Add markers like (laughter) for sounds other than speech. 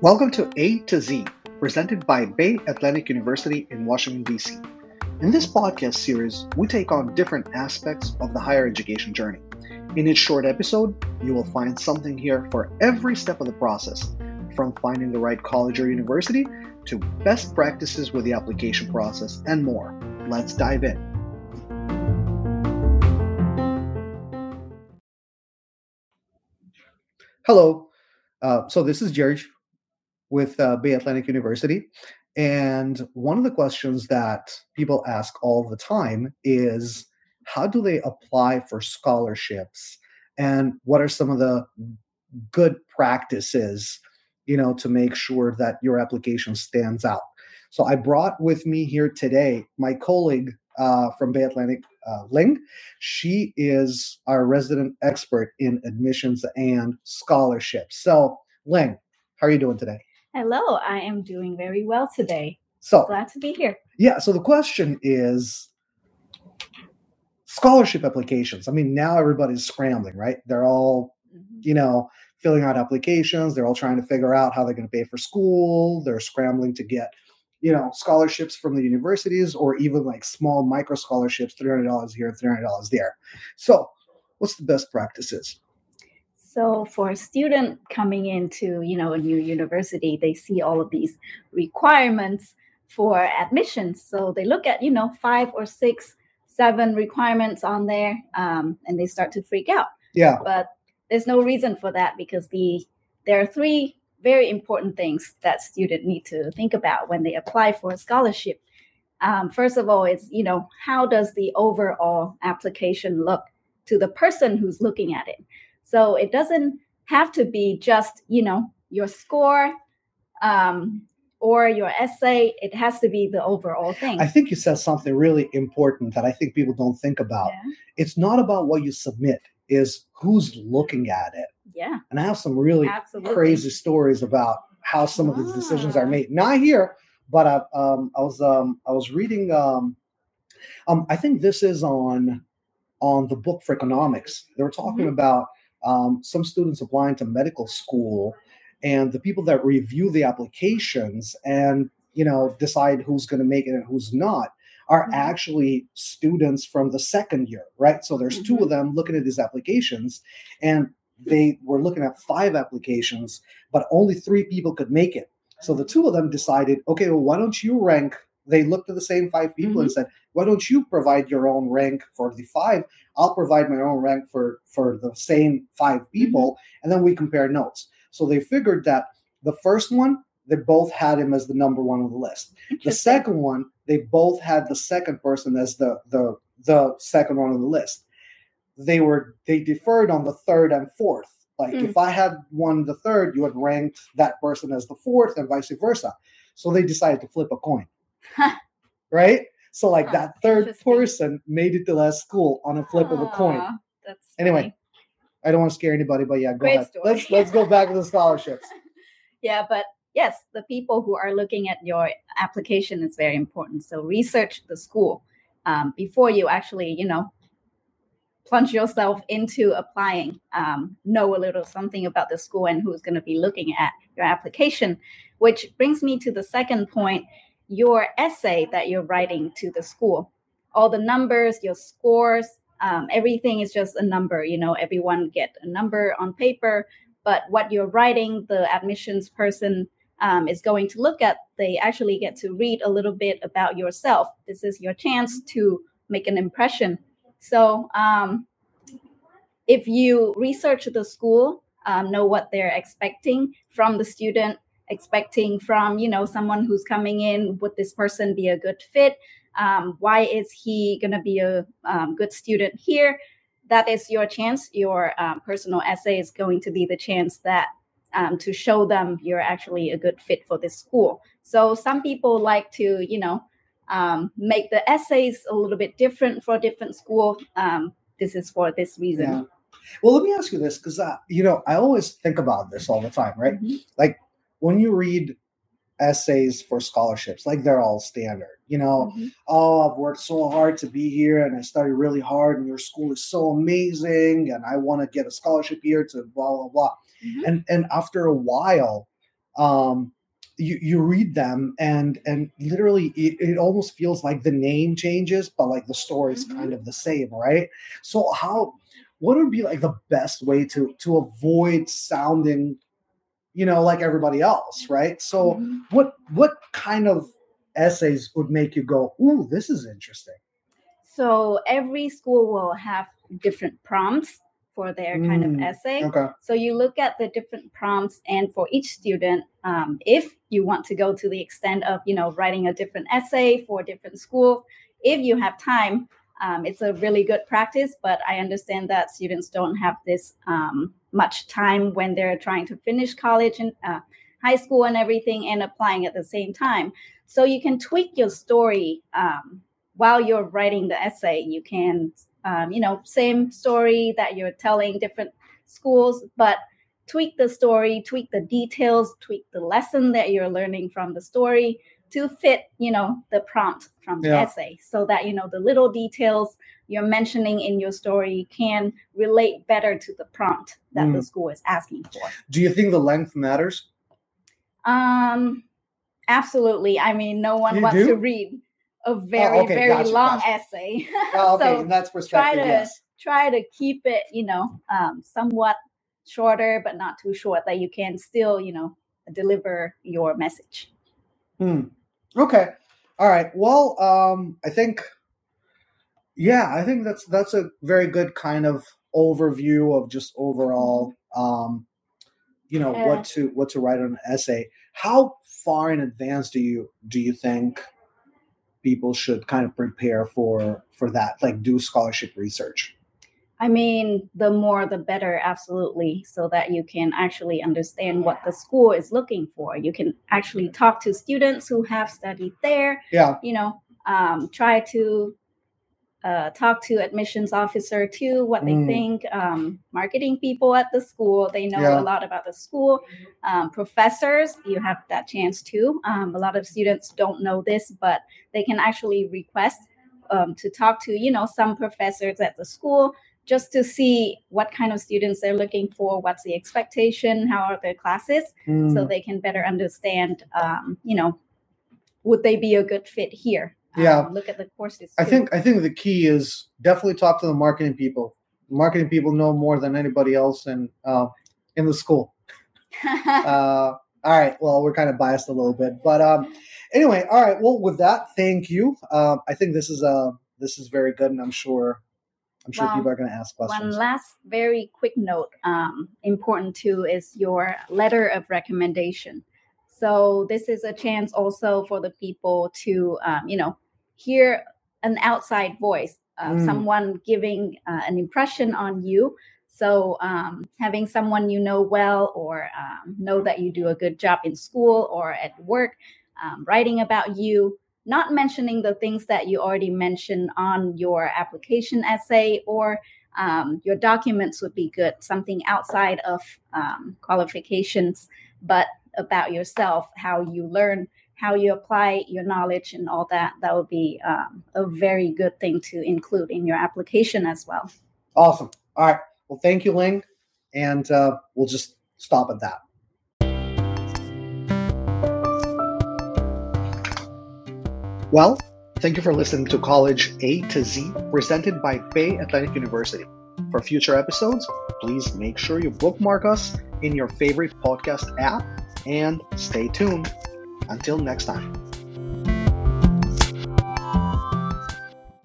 Welcome to A to Z, presented by Bay Atlantic University in Washington, D.C. In this podcast series, we take on different aspects of the higher education journey. In each short episode, you will find something here for every step of the process, from finding the right college or university to best practices with the application process and more. Let's dive in. Hello. Uh, so, this is George with uh, Bay Atlantic University. And one of the questions that people ask all the time is how do they apply for scholarships? And what are some of the good practices, you know, to make sure that your application stands out? So I brought with me here today my colleague uh, from Bay Atlantic, uh, Ling. She is our resident expert in admissions and scholarships. So, Ling, how are you doing today? Hello, I am doing very well today. So glad to be here. Yeah. So the question is scholarship applications. I mean, now everybody's scrambling, right? They're all, mm-hmm. you know, filling out applications. They're all trying to figure out how they're going to pay for school. They're scrambling to get, you know, scholarships from the universities or even like small micro scholarships, $300 here, $300 there. So, what's the best practices? So for a student coming into, you know, a new university, they see all of these requirements for admissions. So they look at, you know, five or six, seven requirements on there, um, and they start to freak out. Yeah. But there's no reason for that because the there are three very important things that students need to think about when they apply for a scholarship. Um, first of all, is you know how does the overall application look to the person who's looking at it? So it doesn't have to be just, you know, your score um, or your essay. It has to be the overall thing. I think you said something really important that I think people don't think about. Yeah. It's not about what you submit, is who's looking at it. Yeah. And I have some really Absolutely. crazy stories about how some of these decisions are ah. made. Not here, but I, um, I was um, I was reading. Um, um, I think this is on on the book for economics. They were talking mm-hmm. about um, some students applying to medical school and the people that review the applications and you know decide who's going to make it and who's not are mm-hmm. actually students from the second year right so there's mm-hmm. two of them looking at these applications and they were looking at five applications but only three people could make it so the two of them decided okay well why don't you rank they looked at the same five people mm-hmm. and said, "Why don't you provide your own rank for the five? I'll provide my own rank for for the same five mm-hmm. people, mm-hmm. and then we compare notes." So they figured that the first one they both had him as the number one on the list. The second one they both had the second person as the the the second one on the list. They were they deferred on the third and fourth. Like mm. if I had won the third, you had ranked that person as the fourth, and vice versa. So they decided to flip a coin. right? So like huh, that third person made it to that school on a flip of a coin. That's anyway. Funny. I don't want to scare anybody, but yeah, go Great ahead. Story. Let's let's go back to the scholarships. (laughs) yeah, but yes, the people who are looking at your application is very important. So research the school um, before you actually, you know, plunge yourself into applying. Um, know a little something about the school and who's going to be looking at your application. Which brings me to the second point your essay that you're writing to the school. All the numbers, your scores, um, everything is just a number. You know, everyone get a number on paper, but what you're writing, the admissions person um, is going to look at. They actually get to read a little bit about yourself. This is your chance to make an impression. So, um, if you research the school, um, know what they're expecting from the student, expecting from you know someone who's coming in would this person be a good fit? Um, why is he going to be a um, good student here? That is your chance. Your um, personal essay is going to be the chance that um, to show them you're actually a good fit for this school. So some people like to you know um, make the essays a little bit different for a different school um, this is for this reason yeah. well let me ask you this because uh, you know i always think about this all the time right mm-hmm. like when you read essays for scholarships like they're all standard you know mm-hmm. oh i've worked so hard to be here and i studied really hard and your school is so amazing and i want to get a scholarship here to blah blah blah mm-hmm. and and after a while um you, you read them and and literally it, it almost feels like the name changes but like the story is mm-hmm. kind of the same right so how what would be like the best way to to avoid sounding you know, like everybody else, right? So mm-hmm. what what kind of essays would make you go, "Ooh, this is interesting"? So every school will have different prompts for their kind of mm, essay. Okay. So you look at the different prompts, and for each student, um, if you want to go to the extent of you know writing a different essay for a different school, if you have time, um, it's a really good practice. But I understand that students don't have this um, much time when they're trying to finish college and uh, high school and everything and applying at the same time. So you can tweak your story um, while you're writing the essay. You can, um, you know, same story that you're telling different schools, but tweak the story, tweak the details, tweak the lesson that you're learning from the story to fit, you know, the prompt from the yeah. essay so that, you know, the little details you're mentioning in your story can relate better to the prompt that mm. the school is asking for. Do you think the length matters? Um, absolutely. I mean, no one you wants do? to read a very, oh, okay. very gotcha, long gotcha. essay. (laughs) Oh, okay, so that's perspective. Try to yes. try to keep it, you know, um, somewhat shorter, but not too short that you can still, you know, deliver your message. Hmm. Okay. All right. Well, um, I think yeah, I think that's that's a very good kind of overview of just overall um, you know, what to what to write on an essay. How far in advance do you do you think people should kind of prepare for for that like do scholarship research? I mean, the more the better, absolutely, so that you can actually understand what the school is looking for. You can actually talk to students who have studied there. Yeah. You know, um, try to uh, talk to admissions officer too, what they mm. think. Um, marketing people at the school, they know yeah. a lot about the school. Um, professors, you have that chance too. Um, a lot of students don't know this, but they can actually request um, to talk to, you know, some professors at the school just to see what kind of students they're looking for, what's the expectation, how are their classes, mm. so they can better understand, um, you know, would they be a good fit here? Yeah, um, look at the courses. Too. I think I think the key is definitely talk to the marketing people. Marketing people know more than anybody else in uh, in the school. (laughs) uh, all right. Well, we're kind of biased a little bit, but um, anyway. All right. Well, with that, thank you. Uh, I think this is a uh, this is very good, and I'm sure I'm sure well, people are going to ask questions. One last very quick note, um, important too, is your letter of recommendation. So this is a chance also for the people to, um, you know, hear an outside voice, uh, mm. someone giving uh, an impression on you. So um, having someone you know well or um, know that you do a good job in school or at work, um, writing about you not mentioning the things that you already mentioned on your application essay or um, your documents would be good, something outside of um, qualifications, but about yourself, how you learn, how you apply your knowledge, and all that. That would be um, a very good thing to include in your application as well. Awesome. All right. Well, thank you, Ling. And uh, we'll just stop at that. Well, thank you for listening to College A to Z, presented by Bay Atlantic University. For future episodes, please make sure you bookmark us in your favorite podcast app and stay tuned. Until next time.